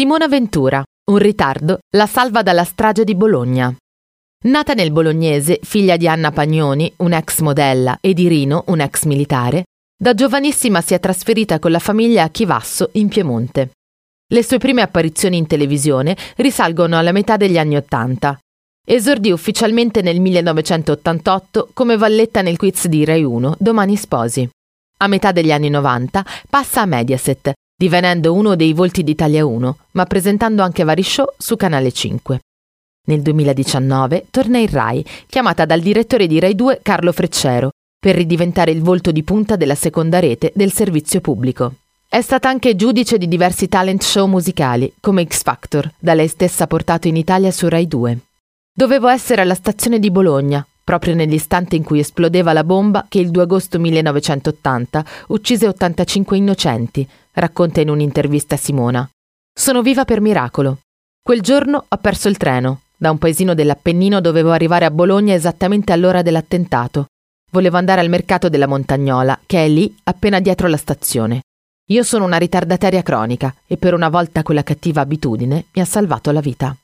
Simona Ventura, un ritardo, la salva dalla strage di Bologna. Nata nel bolognese, figlia di Anna Pagnoni, un'ex modella, e di Rino, un ex militare, da giovanissima si è trasferita con la famiglia a Chivasso, in Piemonte. Le sue prime apparizioni in televisione risalgono alla metà degli anni Ottanta. Esordì ufficialmente nel 1988 come valletta nel quiz di Rai 1 Domani Sposi. A metà degli anni 90 passa a Mediaset, divenendo uno dei volti d'Italia 1, ma presentando anche vari show su Canale 5. Nel 2019 torna in Rai, chiamata dal direttore di Rai 2 Carlo Freccero, per ridiventare il volto di punta della seconda rete del servizio pubblico. È stata anche giudice di diversi talent show musicali, come X Factor, da lei stessa portato in Italia su Rai 2. Dovevo essere alla stazione di Bologna, proprio nell'istante in cui esplodeva la bomba che il 2 agosto 1980 uccise 85 innocenti, racconta in un'intervista Simona. Sono viva per miracolo. Quel giorno ho perso il treno. Da un paesino dell'Appennino dovevo arrivare a Bologna esattamente all'ora dell'attentato. Volevo andare al mercato della Montagnola, che è lì, appena dietro la stazione. Io sono una ritardataria cronica e per una volta quella cattiva abitudine mi ha salvato la vita.